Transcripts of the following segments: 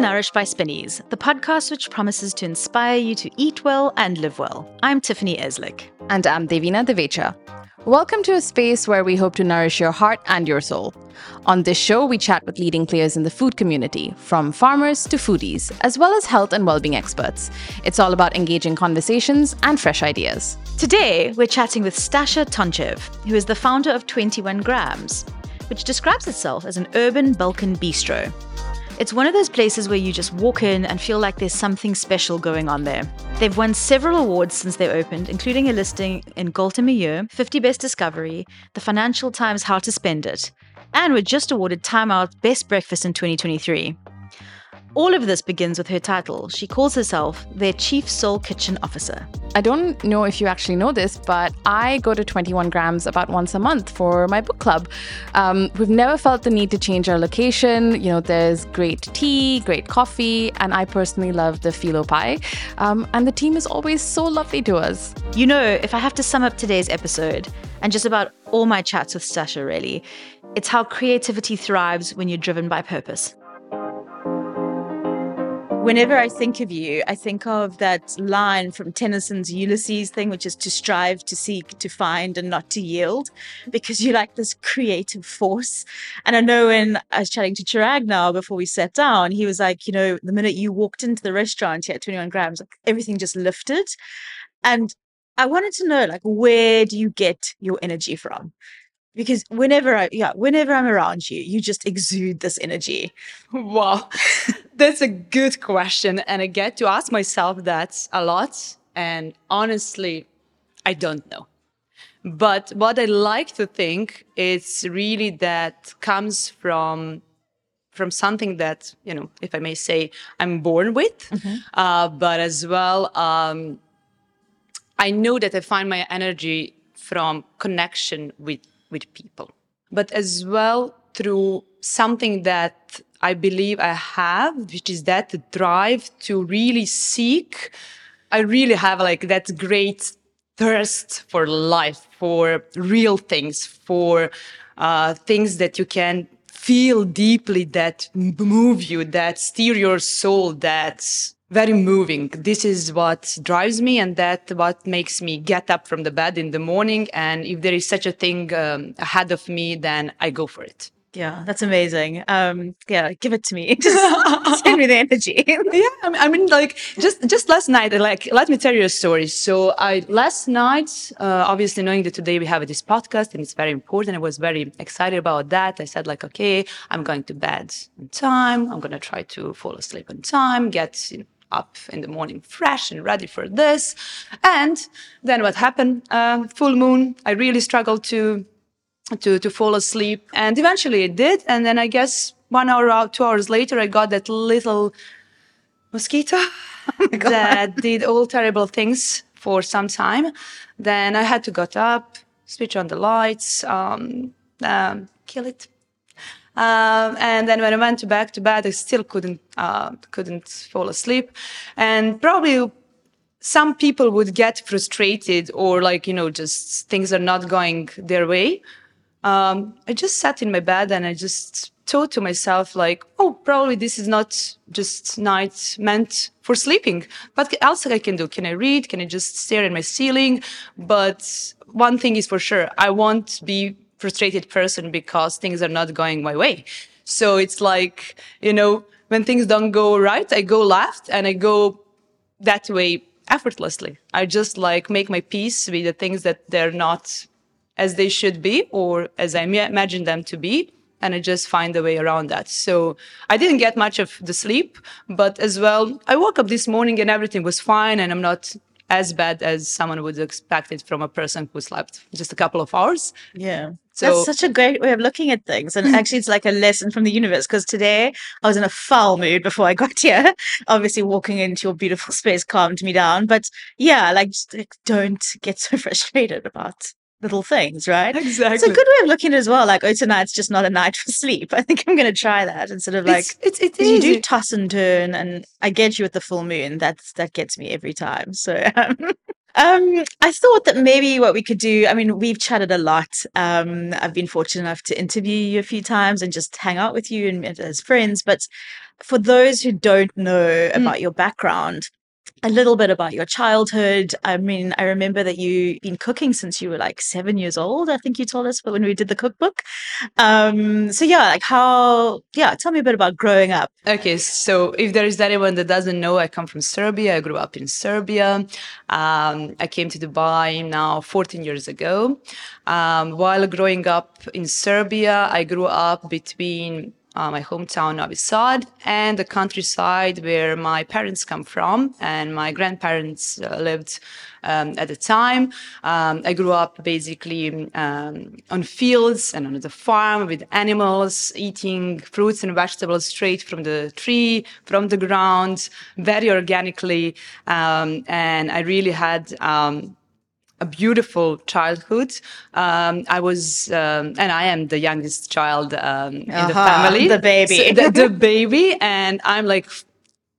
Nourished by Spinneys, the podcast which promises to inspire you to eat well and live well. I'm Tiffany Eslick. And I'm Devina Divecha. Welcome to a space where we hope to nourish your heart and your soul. On this show, we chat with leading players in the food community, from farmers to foodies, as well as health and well-being experts. It's all about engaging conversations and fresh ideas. Today, we're chatting with Stasha Toncev, who is the founder of 21 Grams, which describes itself as an urban Balkan bistro. It's one of those places where you just walk in and feel like there's something special going on there. They've won several awards since they opened, including a listing in Gault & Millau, 50 Best Discovery, the Financial Times How to Spend It, and were just awarded Time Out Best Breakfast in 2023. All of this begins with her title. She calls herself their Chief Soul Kitchen Officer. I don't know if you actually know this, but I go to 21 grams about once a month for my book club. Um, we've never felt the need to change our location. You know, there's great tea, great coffee, and I personally love the phyllo pie. Um, and the team is always so lovely to us. You know, if I have to sum up today's episode, and just about all my chats with Sasha, really, it's how creativity thrives when you're driven by purpose. Whenever I think of you, I think of that line from Tennyson's Ulysses thing, which is to strive, to seek, to find, and not to yield, because you're like this creative force. And I know when I was chatting to Chirag now before we sat down, he was like, you know, the minute you walked into the restaurant here at 21 grams, like everything just lifted. And I wanted to know, like, where do you get your energy from? Because whenever I yeah, whenever I'm around you, you just exude this energy. Wow. That's a good question. And I get to ask myself that a lot. And honestly, I don't know. But what I like to think is really that comes from from something that you know, if I may say, I'm born with, mm-hmm. uh, but as well, um, I know that I find my energy from connection with with people, but as well through something that I believe I have, which is that drive to really seek. I really have like that great thirst for life, for real things, for uh, things that you can feel deeply that move you, that steer your soul, that very moving. This is what drives me and that what makes me get up from the bed in the morning. And if there is such a thing um, ahead of me, then I go for it. Yeah, that's amazing. Um, yeah, give it to me. Just send me the energy. yeah, I mean, like just just last night, like let me tell you a story. So I last night, uh, obviously knowing that today we have this podcast and it's very important, I was very excited about that. I said like, okay, I'm going to bed on time. I'm gonna try to fall asleep on time, get you know, up in the morning fresh and ready for this. And then what happened? Uh, full moon. I really struggled to to to fall asleep, and eventually it did. And then I guess one hour out, two hours later, I got that little mosquito oh that did all terrible things for some time. Then I had to get up, switch on the lights, um, um, kill it. Um, and then when I went back to bed, I still couldn't uh, couldn't fall asleep, and probably some people would get frustrated or like you know just things are not going their way. Um, I just sat in my bed and I just thought to myself like, oh, probably this is not just night meant for sleeping. What else I can do? Can I read? Can I just stare at my ceiling? But one thing is for sure, I won't be frustrated person because things are not going my way. So it's like, you know, when things don't go right, I go left and I go that way effortlessly. I just like make my peace with the things that they're not as they should be or as I imagine them to be. And I just find a way around that. So I didn't get much of the sleep, but as well, I woke up this morning and everything was fine and I'm not as bad as someone would expect it from a person who slept just a couple of hours. Yeah. So, That's such a great way of looking at things. And actually, it's like a lesson from the universe because today I was in a foul mood before I got here. Obviously, walking into your beautiful space calmed me down. But yeah, like, just, like don't get so frustrated about little things, right? Exactly. It's a good way of looking at it as well. Like, oh, tonight's just not a night for sleep. I think I'm going to try that instead of like, it's, it's, it's you do toss and turn and I get you with the full moon. That's, that gets me every time. So, um, Um, I thought that maybe what we could do, I mean, we've chatted a lot. Um, I've been fortunate enough to interview you a few times and just hang out with you and, and as friends. But for those who don't know about your background, a little bit about your childhood. I mean, I remember that you've been cooking since you were like seven years old. I think you told us but when we did the cookbook. Um, so yeah, like how? Yeah, tell me a bit about growing up. Okay, so if there is anyone that doesn't know, I come from Serbia. I grew up in Serbia. Um, I came to Dubai now 14 years ago. Um, while growing up in Serbia, I grew up between uh, my hometown Novi Sad and the countryside where my parents come from and my grandparents uh, lived um, at the time. Um, I grew up basically um, on fields and on the farm with animals, eating fruits and vegetables straight from the tree, from the ground, very organically. Um, and I really had um, a beautiful childhood. Um, I was, um, and I am the youngest child um, in uh-huh, the family, the baby, so the, the, baby, and I'm like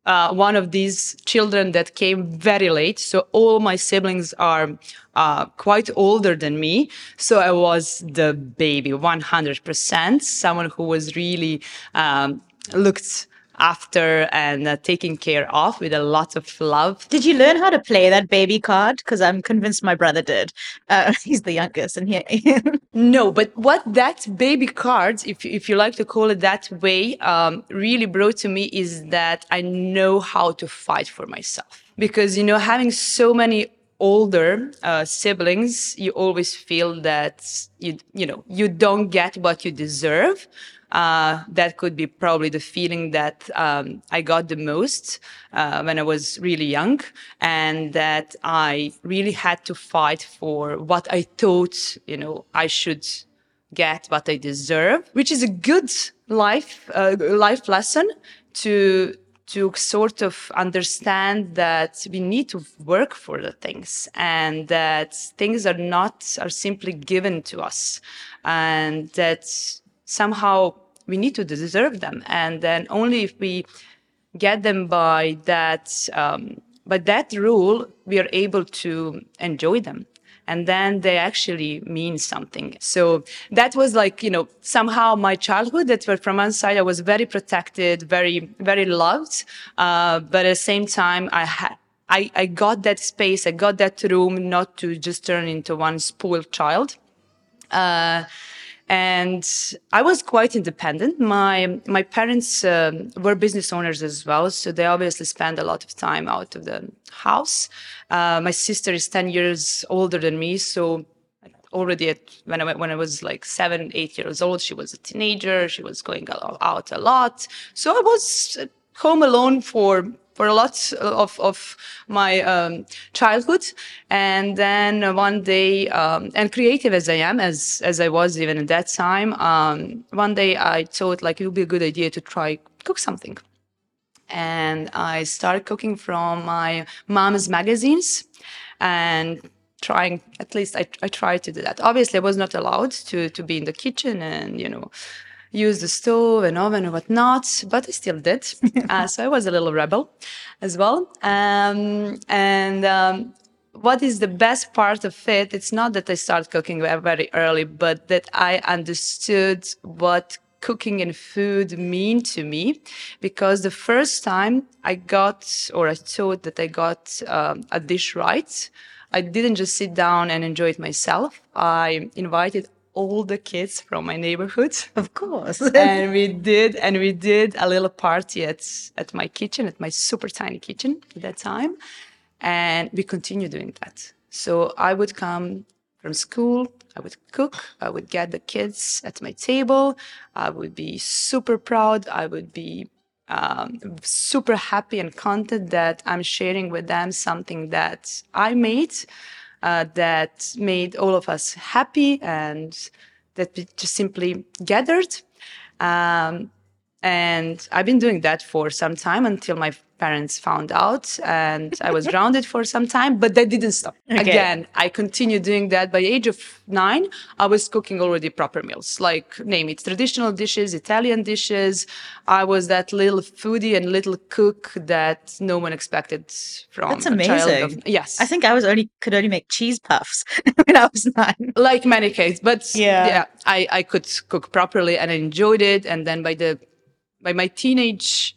uh, one of these children that came very late. So all my siblings are uh, quite older than me. So I was the baby, 100%, someone who was really um, looked after and uh, taken care of with a lot of love. Did you learn how to play that baby card? Because I'm convinced my brother did. Uh, he's the youngest, and he. no, but what that baby card, if if you like to call it that way, um, really brought to me is that I know how to fight for myself. Because you know, having so many older uh, siblings, you always feel that you you know you don't get what you deserve. Uh, that could be probably the feeling that um, I got the most uh, when I was really young, and that I really had to fight for what I thought, you know, I should get, what I deserve, which is a good life uh, life lesson to to sort of understand that we need to work for the things and that things are not are simply given to us and that somehow we need to deserve them. And then only if we get them by that, um, by that rule, we are able to enjoy them. And then they actually mean something. So that was like, you know, somehow my childhood that were from one side, I was very protected, very, very loved. Uh, but at the same time, I had, I, I got that space, I got that room not to just turn into one spoiled child. Uh, and I was quite independent. My my parents um, were business owners as well, so they obviously spent a lot of time out of the house. Uh, my sister is ten years older than me, so already at, when I when I was like seven, eight years old, she was a teenager. She was going out a lot, so I was home alone for for a lot of, of my um, childhood. And then one day, um, and creative as I am, as, as I was even at that time, um, one day I thought like it would be a good idea to try cook something. And I started cooking from my mom's magazines and trying, at least I, I tried to do that. Obviously, I was not allowed to, to be in the kitchen and, you know, use the stove and oven and whatnot, but I still did. uh, so I was a little rebel as well. Um, and um, what is the best part of it? It's not that I started cooking very early, but that I understood what cooking and food mean to me because the first time I got or I thought that I got um, a dish right, I didn't just sit down and enjoy it myself. I invited all the kids from my neighborhood. Of course. and we did, and we did a little party at, at my kitchen, at my super tiny kitchen at that time. And we continue doing that. So I would come from school, I would cook, I would get the kids at my table, I would be super proud, I would be um, super happy and content that I'm sharing with them something that I made uh, that made all of us happy and that we just simply gathered. Um, and I've been doing that for some time until my parents found out and I was grounded for some time, but that didn't stop. Okay. Again, I continued doing that. By age of nine, I was cooking already proper meals, like name it, traditional dishes, Italian dishes. I was that little foodie and little cook that no one expected from That's a child of- amazing. yes. I think I was only could only make cheese puffs when I was nine. like many kids, but Yeah. yeah, I, I could cook properly and I enjoyed it. And then by the by my teenage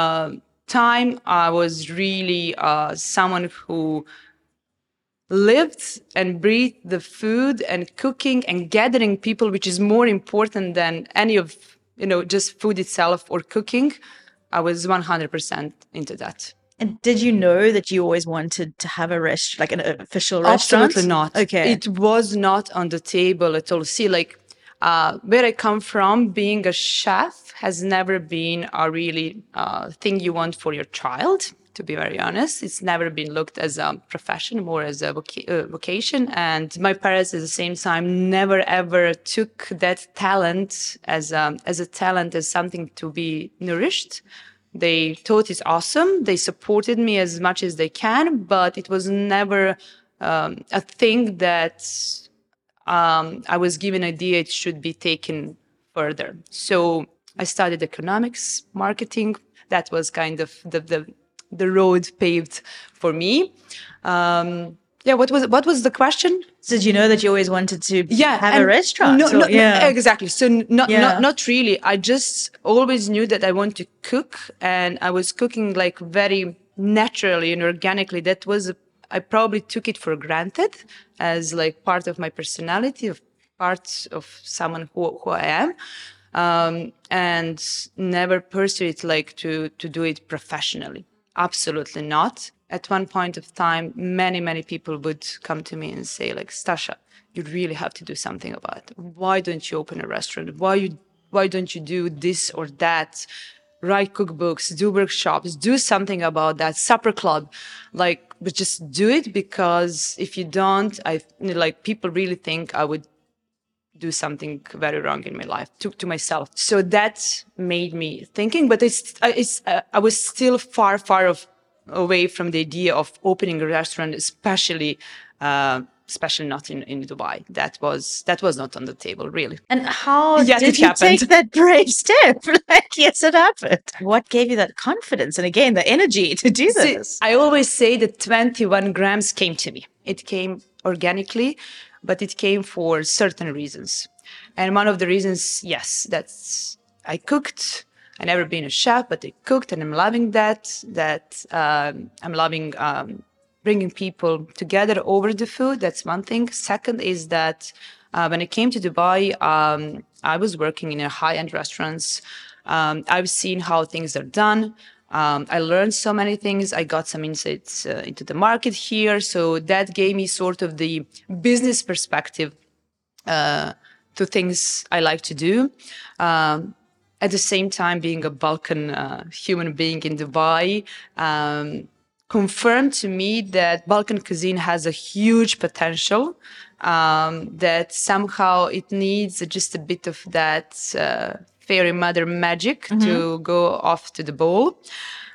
uh, time, I was really uh, someone who lived and breathed the food and cooking and gathering people, which is more important than any of you know just food itself or cooking. I was 100% into that. And did you know that you always wanted to have a rest, like an official restaurant? Absolutely not. Okay. It was not on the table at all. See, like uh, where I come from, being a chef has never been a really uh, thing you want for your child. To be very honest, it's never been looked as a profession, more as a uh, vocation. And my parents, at the same time, never ever took that talent as a, as a talent as something to be nourished. They thought it's awesome. They supported me as much as they can, but it was never um, a thing that um, I was given idea it should be taken further. So I studied economics, marketing. That was kind of the the, the road paved for me. Um, yeah, what was what was the question? Did you know that you always wanted to yeah have a restaurant? no, or- no, no, yeah. exactly so not, Yeah. not not really i just always knew that i want to cook and i was cooking like very naturally and organically that was i probably took it for granted as like part of my personality of part of someone who, who i am um, and never pursued it like to to do it professionally. Absolutely not. At one point of time many many people would come to me and say like stasha you really have to do something about it. Why don't you open a restaurant? Why you why don't you do this or that write cookbooks do workshops do something about that supper club. Like but just do it because if you don't i like people really think i would do something very wrong in my life to, to myself. So that made me thinking but it's, it's uh, i was still far far of, away from the idea of opening a restaurant especially uh, especially not in, in dubai that was that was not on the table really And how Yet did you happened. take that brave step? like, yes, it happened. What gave you that confidence and again the energy to do See, this? I always say that 21 grams came to me. It came organically, but it came for certain reasons. And one of the reasons, yes, that's I cooked. I never been a chef, but I cooked, and I'm loving that. That um, I'm loving um, bringing people together over the food. That's one thing. Second is that uh, when I came to Dubai, um, I was working in a high-end restaurants. Um, I've seen how things are done. Um, I learned so many things. I got some insights uh, into the market here, so that gave me sort of the business perspective uh, to things I like to do. Um, at the same time, being a Balkan uh, human being in Dubai, um, confirmed to me that Balkan cuisine has a huge potential. Um, that somehow it needs just a bit of that uh, fairy mother magic to go off to the bowl.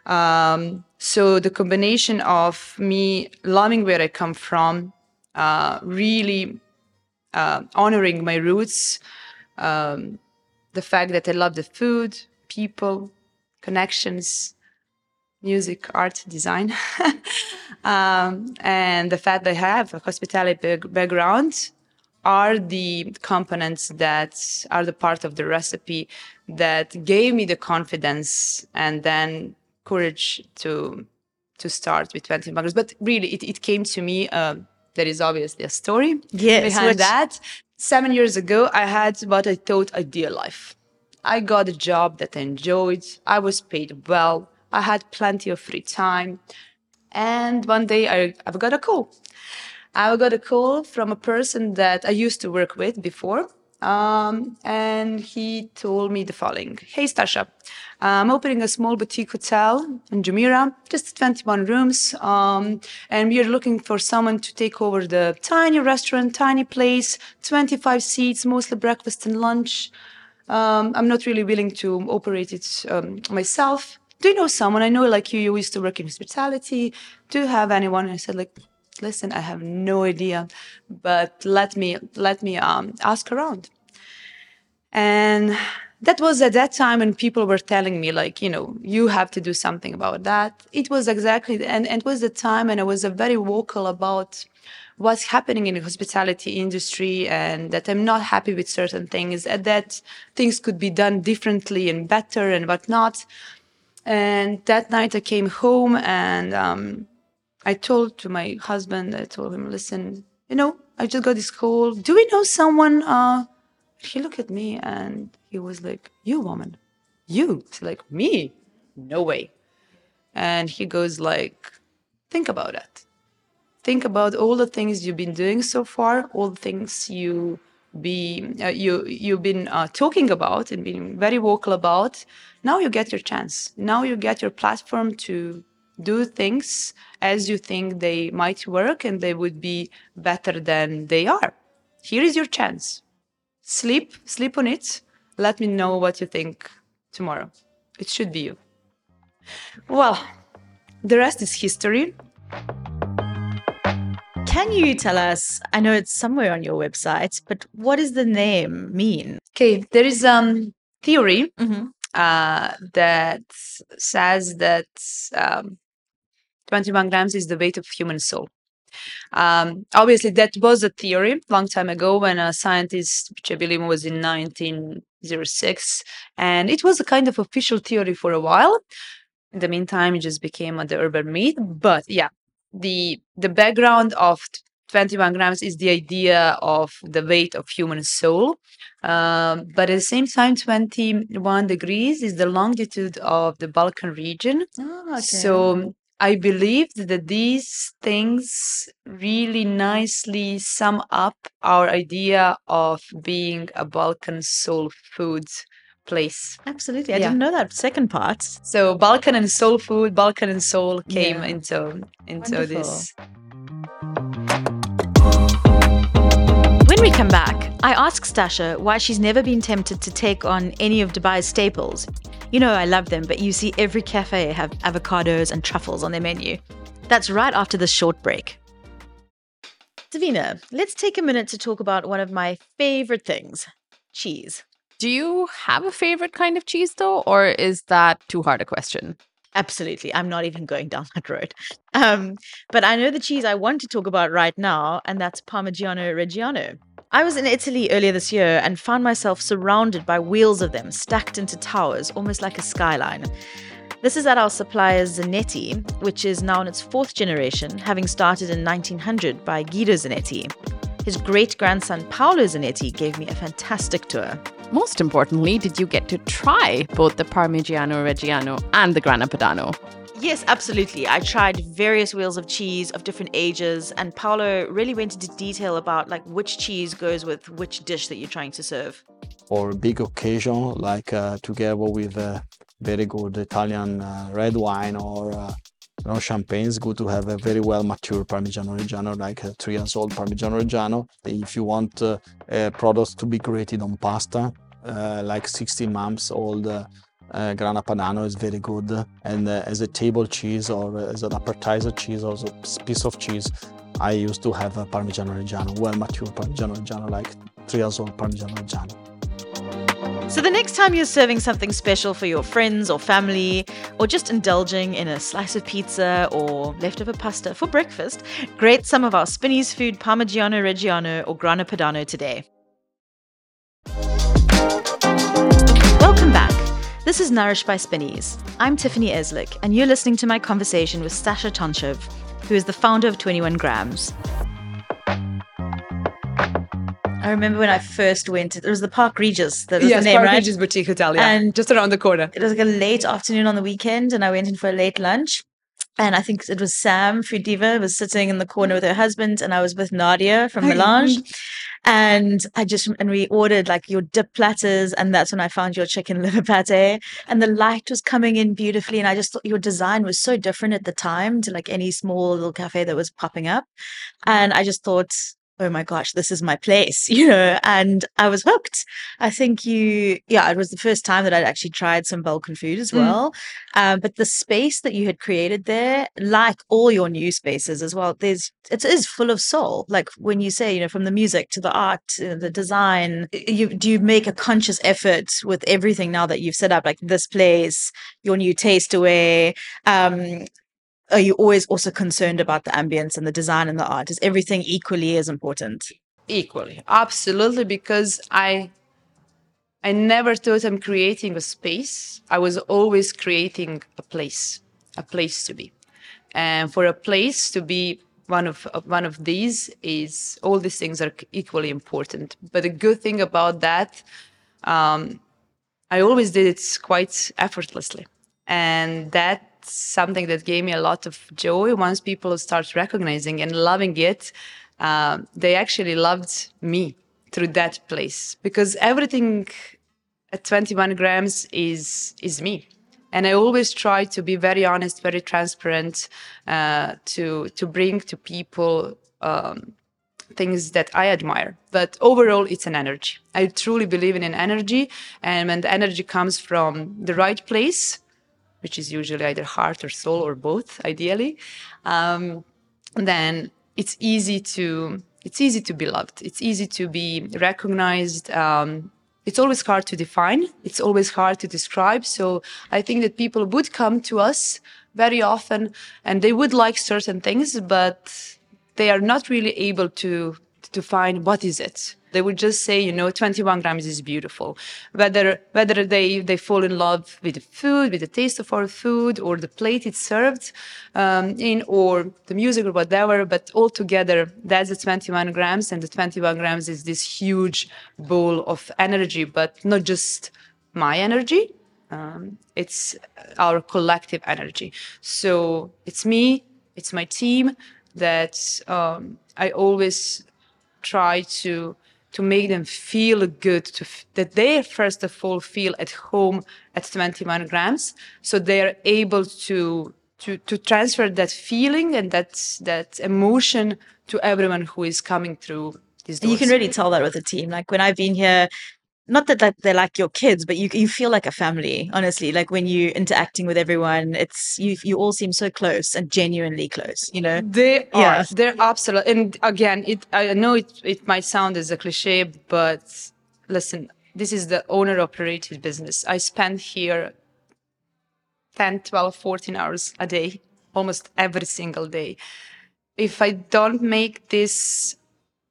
Um, so the combination of me loving where I come from, uh, really uh, honoring my roots, um, the fact that I love the food, people, connections, music, art, design, um, and the fact that I have a hospitality background are the components that are the part of the recipe that gave me the confidence and then courage to to start with 21 grams. But really, it, it came to me. Uh, there is obviously a story Yes, behind which- that. Seven years ago, I had what I thought ideal life. I got a job that I enjoyed. I was paid well. I had plenty of free time. And one day I, I've got a call. I got a call from a person that I used to work with before. Um, and he told me the following Hey, Stasha, I'm opening a small boutique hotel in Jumeirah, just 21 rooms. Um, and we are looking for someone to take over the tiny restaurant, tiny place, 25 seats, mostly breakfast and lunch. Um, I'm not really willing to operate it um, myself. Do you know someone? I know like you, you used to work in hospitality. Do you have anyone? And I said like, listen, I have no idea, but let me let me um, ask around. And that was at that time when people were telling me like, you know, you have to do something about that. It was exactly and, and it was the time and I was very vocal about what's happening in the hospitality industry and that I'm not happy with certain things and that things could be done differently and better and whatnot. And that night I came home and um, I told to my husband, I told him, listen, you know, I just got this call. Do we know someone? Uh, he looked at me and he was like, you woman, you. It's like, me? No way. And he goes like, think about it. Think about all the things you've been doing so far, all the things you be uh, you you've been uh, talking about and being very vocal about now you get your chance. Now you get your platform to do things as you think they might work and they would be better than they are. Here is your chance. Sleep sleep on it. Let me know what you think tomorrow. It should be you. Well the rest is history can you tell us? I know it's somewhere on your website, but what does the name mean? Okay, there is um theory mm-hmm. uh, that says that um, 21 grams is the weight of human soul. Um, obviously, that was a theory long time ago when a scientist, which I believe was in 1906, and it was a kind of official theory for a while. In the meantime, it just became the urban myth. But yeah, the the background of 21 grams is the idea of the weight of human soul um, but at the same time 21 degrees is the longitude of the balkan region oh, okay. so i believe that these things really nicely sum up our idea of being a balkan soul food place. Absolutely. I yeah. didn't know that second part. So Balkan and soul food, Balkan and soul came yeah. into into Wonderful. this. When we come back, I ask Stasha why she's never been tempted to take on any of Dubai's staples. You know I love them, but you see every cafe have avocados and truffles on their menu. That's right after this short break. Davina, let's take a minute to talk about one of my favorite things cheese. Do you have a favorite kind of cheese though, or is that too hard a question? Absolutely. I'm not even going down that road. Um, but I know the cheese I want to talk about right now, and that's Parmigiano Reggiano. I was in Italy earlier this year and found myself surrounded by wheels of them stacked into towers, almost like a skyline. This is at our supplier Zanetti, which is now in its fourth generation, having started in 1900 by Guido Zanetti. His great grandson Paolo Zanetti gave me a fantastic tour. Most importantly, did you get to try both the Parmigiano Reggiano and the Grana Padano? Yes, absolutely. I tried various wheels of cheese of different ages, and Paolo really went into detail about like which cheese goes with which dish that you're trying to serve. For a big occasion, like uh, together with a very good Italian uh, red wine or uh, you know, champagne is good to have a very well mature Parmigiano Reggiano, like a three years old Parmigiano Reggiano. If you want uh, products to be created on pasta, uh, like 16 months old uh, uh, Grana Padano is very good. And uh, as a table cheese or as an appetizer cheese or a piece of cheese, I used to have a Parmigiano Reggiano, well mature Parmigiano Reggiano, like three years old Parmigiano Reggiano. So, the next time you're serving something special for your friends or family, or just indulging in a slice of pizza or leftover pasta for breakfast, grate some of our Spinneys food Parmigiano Reggiano or Grana Padano today. Welcome back. This is Nourished by Spinneys. I'm Tiffany Eslick, and you're listening to my conversation with Stasha Toncev, who is the founder of 21 Grams. I remember when I first went. It was the Park Regis. That was yes, the name, Park right? Regis Boutique Hotel, yeah, and just around the corner. It was like a late afternoon on the weekend, and I went in for a late lunch. And I think it was Sam FooDiva was sitting in the corner with her husband, and I was with Nadia from Melange. And I just and we ordered like your dip platters, and that's when I found your chicken liver pate. And the light was coming in beautifully, and I just thought your design was so different at the time to like any small little cafe that was popping up. And I just thought, oh my gosh, this is my place, you know, and I was hooked. I think you, yeah, it was the first time that I'd actually tried some Balkan food as Mm. well. Um, but the space that you had created there, like all your new spaces as well, there's, it is full of soul. Like when you say, you know, from the music to the art, the design, you, do you make a conscious effort with everything now that you've set up, like this place, your new taste away? Um, are you always also concerned about the ambience and the design and the art? Is everything equally as important? equally absolutely because i i never thought i'm creating a space i was always creating a place a place to be and for a place to be one of one of these is all these things are equally important but the good thing about that um, I always did it quite effortlessly. And something that gave me a lot of joy. Once people start recognizing and loving it, um, they actually loved me through that place because everything at 21 grams is is me and i always try to be very honest very transparent uh, to to bring to people um, things that I admire. But overall, it's an energy. I truly believe in an energy, and when the energy comes from the right place, which is usually either heart or soul or both, ideally, um, then it's easy to it's easy to be loved. It's easy to be recognized. Um, it's always hard to define. It's always hard to describe. So I think that people would come to us very often, and they would like certain things, but they are not really able to to find what is it they would just say you know 21 grams is beautiful. Whether whether they they fall in love with the food with the taste of our food or the plate it's served um, in or the music or whatever but all together, that's the 21 grams and the 21 grams is this huge bowl of energy but not just my energy um, it's our collective energy. So it's me it's my team that um, I always try to to make them feel good to f- that they first of all feel at home at 21 grams so they are able to to to transfer that feeling and that that emotion to everyone who is coming through these doors. You can really tell that with the team. Like when I've been here, not that like they're like your kids, but you you feel like a family. Honestly, like when you interacting with everyone, it's you you all seem so close and genuinely close. You know. They are. Yeah. They're absolute. And again, it. I know it. It might sound as a cliche, but listen, this is the owner-operated business. I spend here 10, 12, 14 hours a day, almost every single day. If I don't make this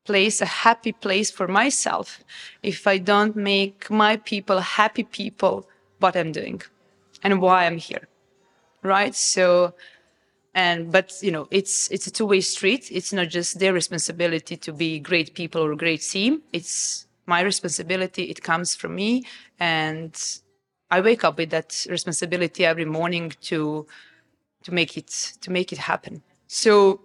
place a happy place for myself, if I don't make my people happy people, what I'm doing and why I'm here, right? So and but you know it's it's a two-way street. It's not just their responsibility to be great people or great team. It's my responsibility. It comes from me. And i wake up with that responsibility every morning to to make it to make it happen. So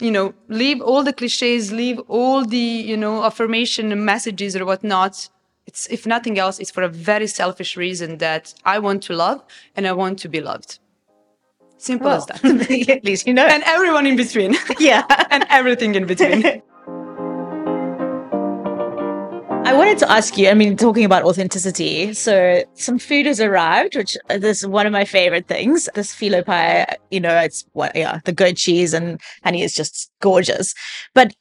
you know leave all the cliches leave all the you know affirmation messages or whatnot it's if nothing else it's for a very selfish reason that i want to love and i want to be loved simple as that at least you know. and everyone in between yeah. and everything in between. I wanted to ask you, I mean, talking about authenticity. So some food has arrived, which this is one of my favorite things. This phyllo pie, you know, it's what, yeah, the goat cheese and honey is just gorgeous. But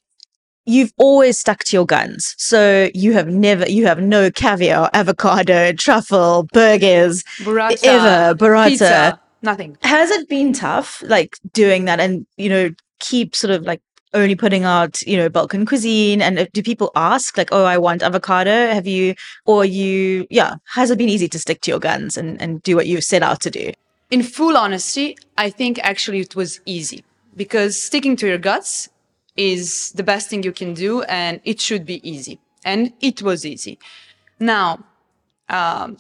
you've always stuck to your guns. So you have never, you have no caviar, avocado, truffle, burgers, Burrata, ever, burrata. pizza, nothing. Has it been tough, like doing that and, you know, keep sort of like only putting out, you know, Balkan cuisine? And uh, do people ask, like, oh, I want avocado? Have you, or you, yeah, has it been easy to stick to your guns and, and do what you set out to do? In full honesty, I think actually it was easy because sticking to your guts is the best thing you can do and it should be easy. And it was easy. Now, um,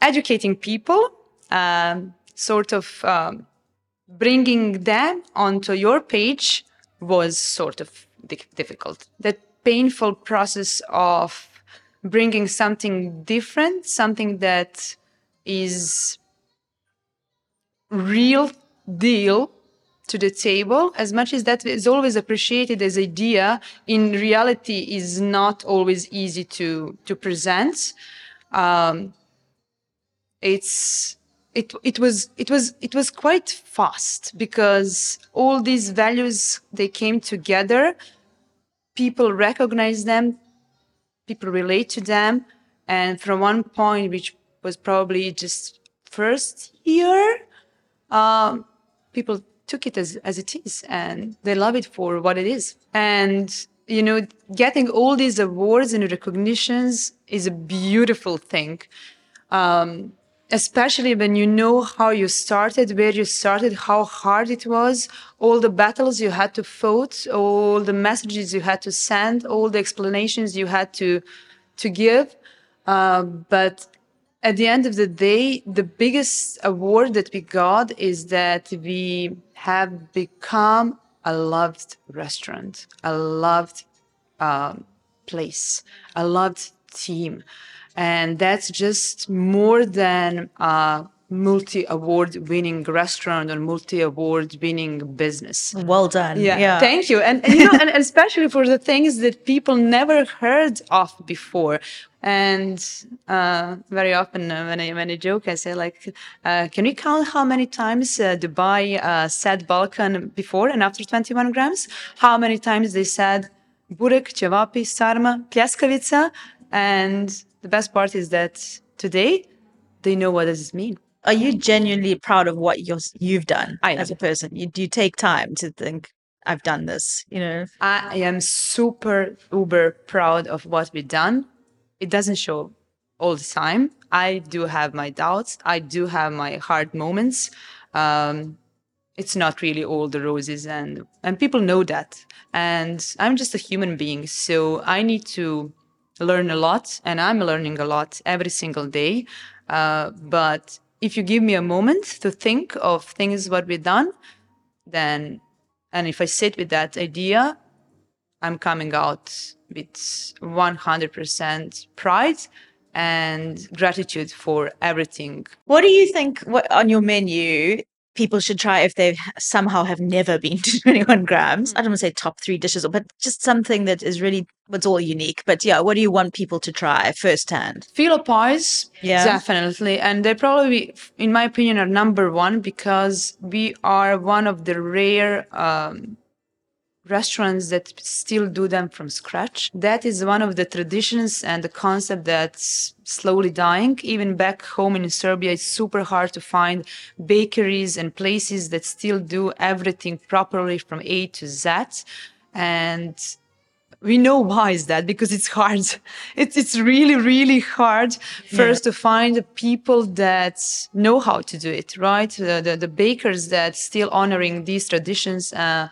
educating people, um, sort of um, bringing them onto your page was sort of di- difficult. That painful process of bringing something different, something that is real deal to the table as much as that is always appreciated as idea in reality is not always easy to to present um, it's it it was it was it was quite fast because all these values they came together. People recognize them people relate to them. And from one point which was probably just first year um, people took it as, as it is and they love it for what it is. And you know getting all these awards and recognitions is a beautiful thing. Um, especially when you know how you started, where you started, how hard it was, all the battles you had to fight, all the messages you had to send, all the explanations you had to to give. Uh, but at the end of the day, the biggest award that we got is that we have become a loved restaurant, a loved um, place, a loved team and that's just more than a multi-award winning restaurant or multi-award winning business. Well done. Yeah, yeah. thank you. And, and you know and especially for the things that people never heard of before. And uh, very often uh, when I when I joke, I say like, uh, "Can we count how many times uh, Dubai uh, said Balkan before and after 21 grams? How many times they said burek, cevapi, sarma, pljeskavica, and the best part is that today they know what does this mean. Are you genuinely proud of what you you've done as a person? You, do you take time to think, I've done this, you know? I am super, uber proud of what we've done. It doesn't show all the time. I do have my doubts. I do have my hard moments. Um, it's not really all the roses and and people know that and i'm just a human being so i need to learn a lot, and I'm learning a lot every single day. Uh, but if you give me a moment to think of things what we've done, then, and if I sit with that idea, I'm coming out with 100% pride and gratitude for everything. What do you think what, on your menu people should try if they somehow have never been to 21 grams. I don't want to say top three dishes, but just something that is really what's all unique. But yeah, what do you want people to try firsthand? Phyllo pies, yeah, definitely, and they probably, in my opinion, are number one because we are one of the rare. Um, restaurants that still do them from scratch. That is one of the traditions and the concept that's slowly dying. Even back home in Serbia, it's super hard to find bakeries and places that still do everything properly from A to Z. And we know why is that because it's hard. It's it's really really hard first yeah. to find people that know how to do it, right? The the, the bakers that still honoring these traditions. Uh,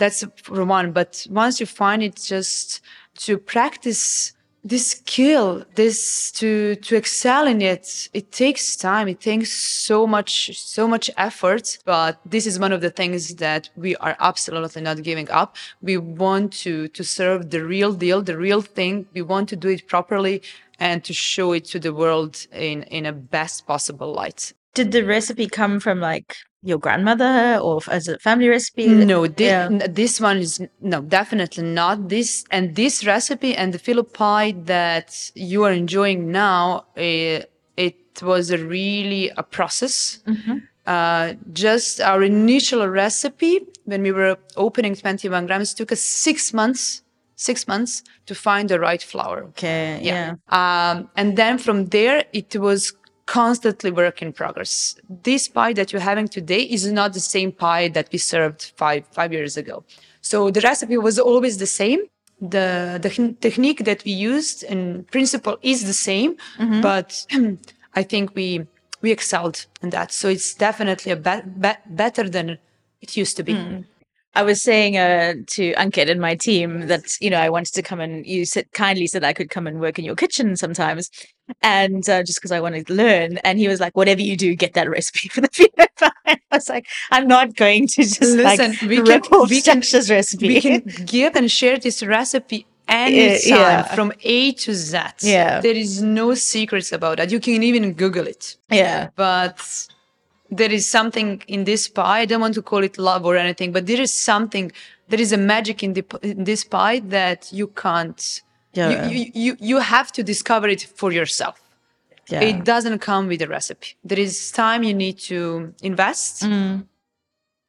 that's for one. But once you find it, just to practice this skill, this to to excel in it, it takes time. It takes so much so much effort. But this is one of the things that we are absolutely not giving up. We want to to serve the real deal, the real thing. We want to do it properly and to show it to the world in in a best possible light. Did the recipe come from like your grandmother or as a family recipe? No, this, yeah. this one is no, definitely not this. And this recipe and the phyllo pie that you are enjoying now, it, eh, it was a really a process. Mm-hmm. Uh, just our initial recipe when we were opening 21 grams took us six months six months to find the right flour. Okay. Yeah. yeah. Um, and then from there, it was constantly work in progress. This pie that you're having today is not the same pie that we served five five years ago. So the recipe was always the same. The the technique that we used in principle is the same, mm-hmm. but I think we we excelled in that. So it's definitely a be- be- better than it used to be. Mm. I was saying uh, to Ankit and my team that you know I wanted to come and you said kindly said I could come and work in your kitchen sometimes, and uh, just because I wanted to learn. And he was like, "Whatever you do, get that recipe for the phyllo pie." I was like, "I'm not going to just listen. Like, we rip can, off we can, recipe. We can give and share this recipe anytime yeah. from A to Z. Yeah, there is no secrets about that. You can even Google it. Yeah, but there is something in this pie. I don't want to call it love or anything, but there is something, there is a magic in, the, in this pie that you can't. Yeah. You, you, you, you have to discover it for yourself. Yeah. It doesn't come with a recipe. There is time you need to invest.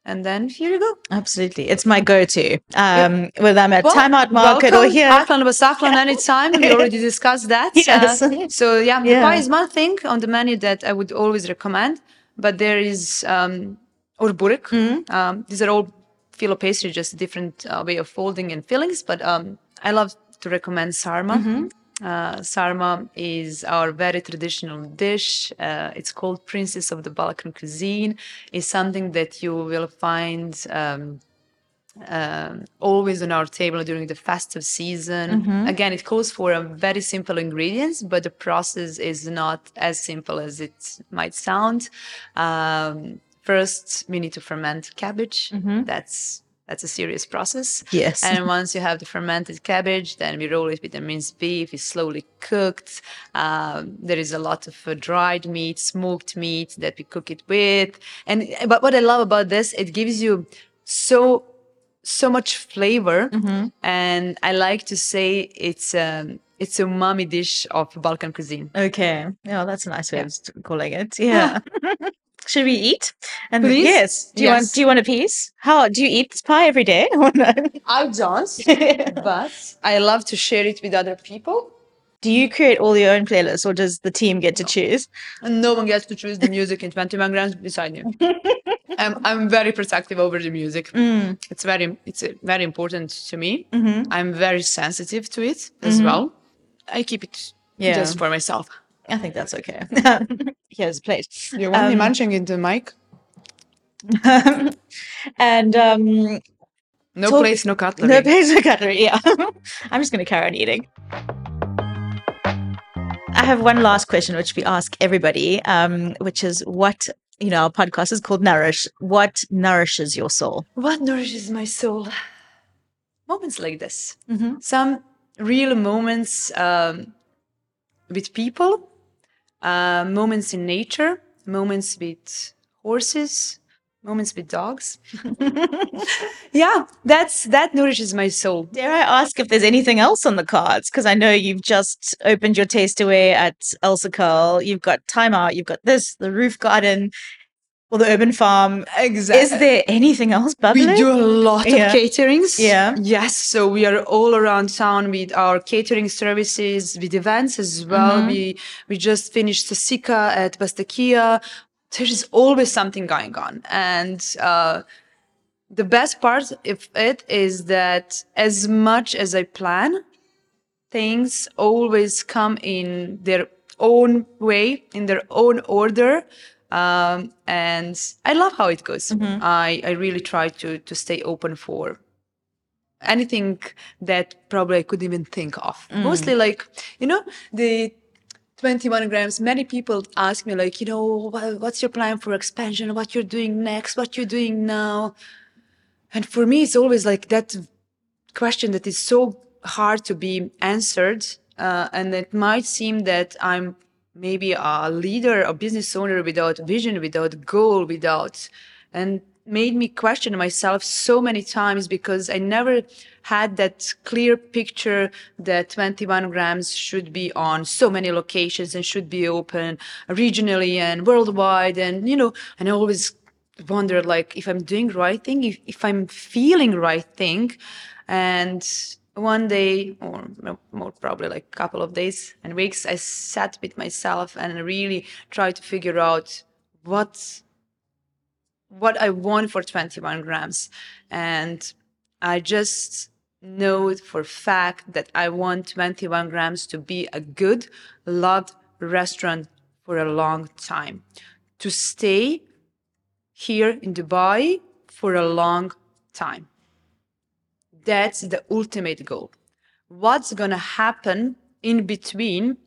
And then here you go. Absolutely. It's my go to. Um, Whether I'm at Time Out Market or here. Aklan Basaklan anytime. We already discussed that. Yes. Uh, so yeah, Yeah. pie is one thing on the menu that I would always recommend. But there is um, or burek. Mm-hmm. Um, these are all filo pastry, just a different uh, way of folding and fillings. But um, I love to recommend sarma. Mm-hmm. Uh, sarma is our very traditional dish. Uh, it's called Princess of the Balkan cuisine. It's something that you will find um, um, always on our table during the festive season. Again, it calls for a very simple ingredients, but the process is not as simple as it might sound. Um, first, we need to ferment cabbage. That's that's a serious process. Yes. And once you have the fermented cabbage, then we roll it with the minced beef. It's slowly cooked. Um, there is a lot of uh, dried meat, smoked meat that we cook it with. And but what I love about this, it gives you so so much flavor. And I like to say it's um it's a umami dish of Balkan cuisine. Okay. Yeah, that's a nice way of calling it. Yeah. Should we eat? And Please? yes. Do you want do you want a piece? How do you eat this pie every day? I don't, but I love to share it with other people. Do you create all your own playlists or does the team get to choose? And no one gets to choose the music in 21 grams beside you. I'm, um, I'm very protective over the music. Mm. It's very it's very important to me. Mm-hmm. I'm very sensitive to it as mm-hmm. well. I keep it Yeah. just for myself. I think that's okay. Here's a plate. You want me um, munching into the mic? And um No Talk- place, no cutlery. no place no cutlery, yeah. I'm just gonna carry on eating. I have one last question which we ask everybody, um, which is what you know, our podcast is called Nourish. What nourishes your soul? What nourishes my soul? Moments like this. Mm-hmm. Some real moments um, with people, uh, moments in nature, moments with horses, moments with dogs. yeah, that's that nourishes my soul. Dare I ask if there's anything else on the cards? Because I know you've just opened your taste away at Alserkal. You've got Time Out. You've got this, the roof garden, or the urban farm. Exactly. Is there anything else bubbling? We do a lot Yeah. of caterings. Yeah. Yes. So we are all around town with our catering services, with events as well. Mm-hmm. We we just finished Sasika at Bastakia. There is always something going on, and uh, the best part of it is that as much as I plan, things always come in their own way, in their own order. Um, and I love how it goes. I, I really try to, to stay open for anything that probably I couldn't even think of. Mostly like, you know, the 21 grams, many people ask me like, you know, what's your plan for expansion? What you're doing next? What you're doing now? And for me, it's always like that question that is so hard to be answered. Uh, and it might seem that I'm maybe a leader, a business owner without vision, without goal, without, and made me question myself so many times because I never had that clear picture that 21 grams should be on so many locations and should be open regionally and worldwide. And, you know, and I always wondered like if I'm doing right thing, if, if I'm feeling right thing. And one day, or more probably like a couple of days and weeks, I sat with myself and really tried to figure out what what I want for 21 grams. And I just know for fact that I want 21 grams to be a good, loved restaurant for a long time. To stay here in Dubai for a long time. That's the ultimate goal. What's going to happen in between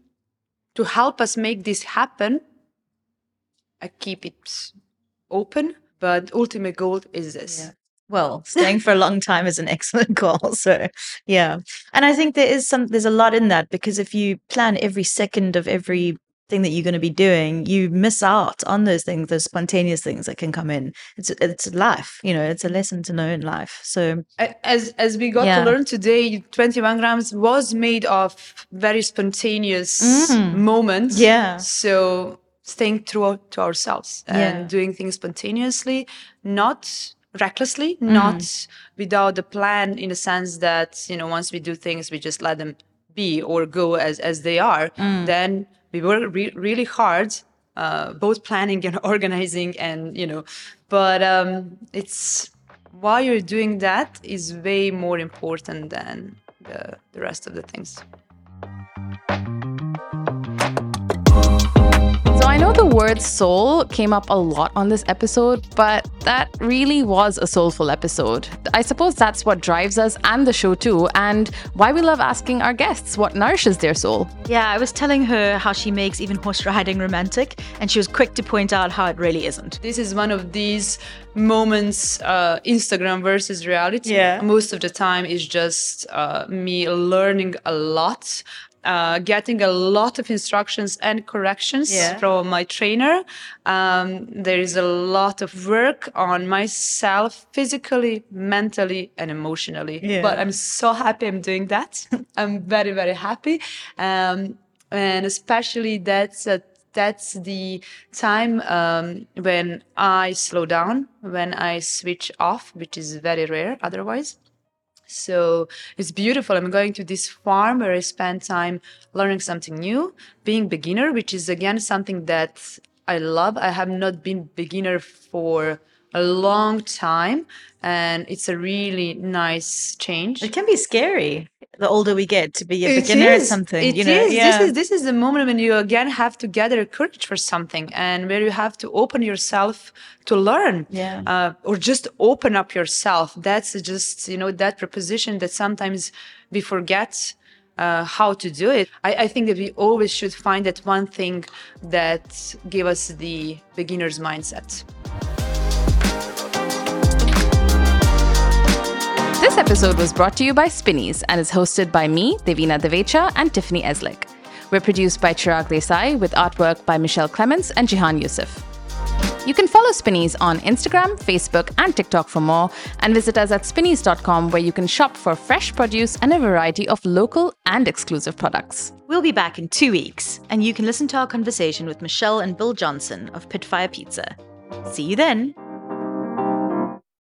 to help us make this happen? I keep it open, but ultimate goal is this. Well, staying for a long time is an excellent goal. So, yeah. And I think there is some, there's a lot in that because if you plan every second of every thing that you're going to be doing, you miss out on those things, those spontaneous things that can come in. It's it's life, you know, it's a lesson to know in life. So as as we got Yeah. to learn today, 21 grams was made of very spontaneous mm. moments. Yeah. So staying true to ourselves and Yeah. doing things spontaneously, not recklessly, not without a plan in the sense that, you know, once we do things, we just let them be or go as, as they are. Then we work re- really hard, uh, both planning and organizing and, you know, but um, it's why you're doing that is way more important than the, the rest of the things. I know the word soul came up a lot on this episode, but that really was a soulful episode. I suppose that's what drives us and the show too, and why we love asking our guests what nourishes their soul. yeah, I was telling her how she makes even horse riding romantic, and she was quick to point out how it really isn't. This is one of these moments, uh, Instagram versus reality. Yeah. Most of the time is just uh, me learning a lot. Uh, getting a lot of instructions and corrections Yeah. from my trainer. Um, there is a lot of work on myself physically, mentally, and emotionally. Yeah. But I'm so happy I'm doing that. I'm very, very happy. Um, and especially that's a that's the time um, when I slow down, when I switch off, which is very rare otherwise. So it's beautiful. I'm going to this farm where I spend time learning something new, being beginner, which is again something that I love. I have not been beginner for a long time, and it's a really nice change. It can be scary the older we get to be a It beginner at is. something. It you know, is. yeah. This is this is the moment when you again have to gather courage for something, and where you have to open yourself to learn, Yeah. uh, or just open up yourself. That's just you know that preposition that sometimes we forget. Uh, how to do it. I, I think that we always should find that one thing that give us the beginner's mindset. This episode was brought to you by Spinneys and is hosted by me, Devina Divecha, and Tiffany Eslick. We're produced by Chirag Desai with artwork by Michelle Clements and Jihan Yusuf. You can follow Spinneys on Instagram, Facebook, and TikTok for more, and visit us at spinneys.com where you can shop for fresh produce and a variety of local and exclusive products. We'll be back in two weeks, and you can listen to our conversation with Michelle and Bill Johnson of Pitfire Pizza. See you then.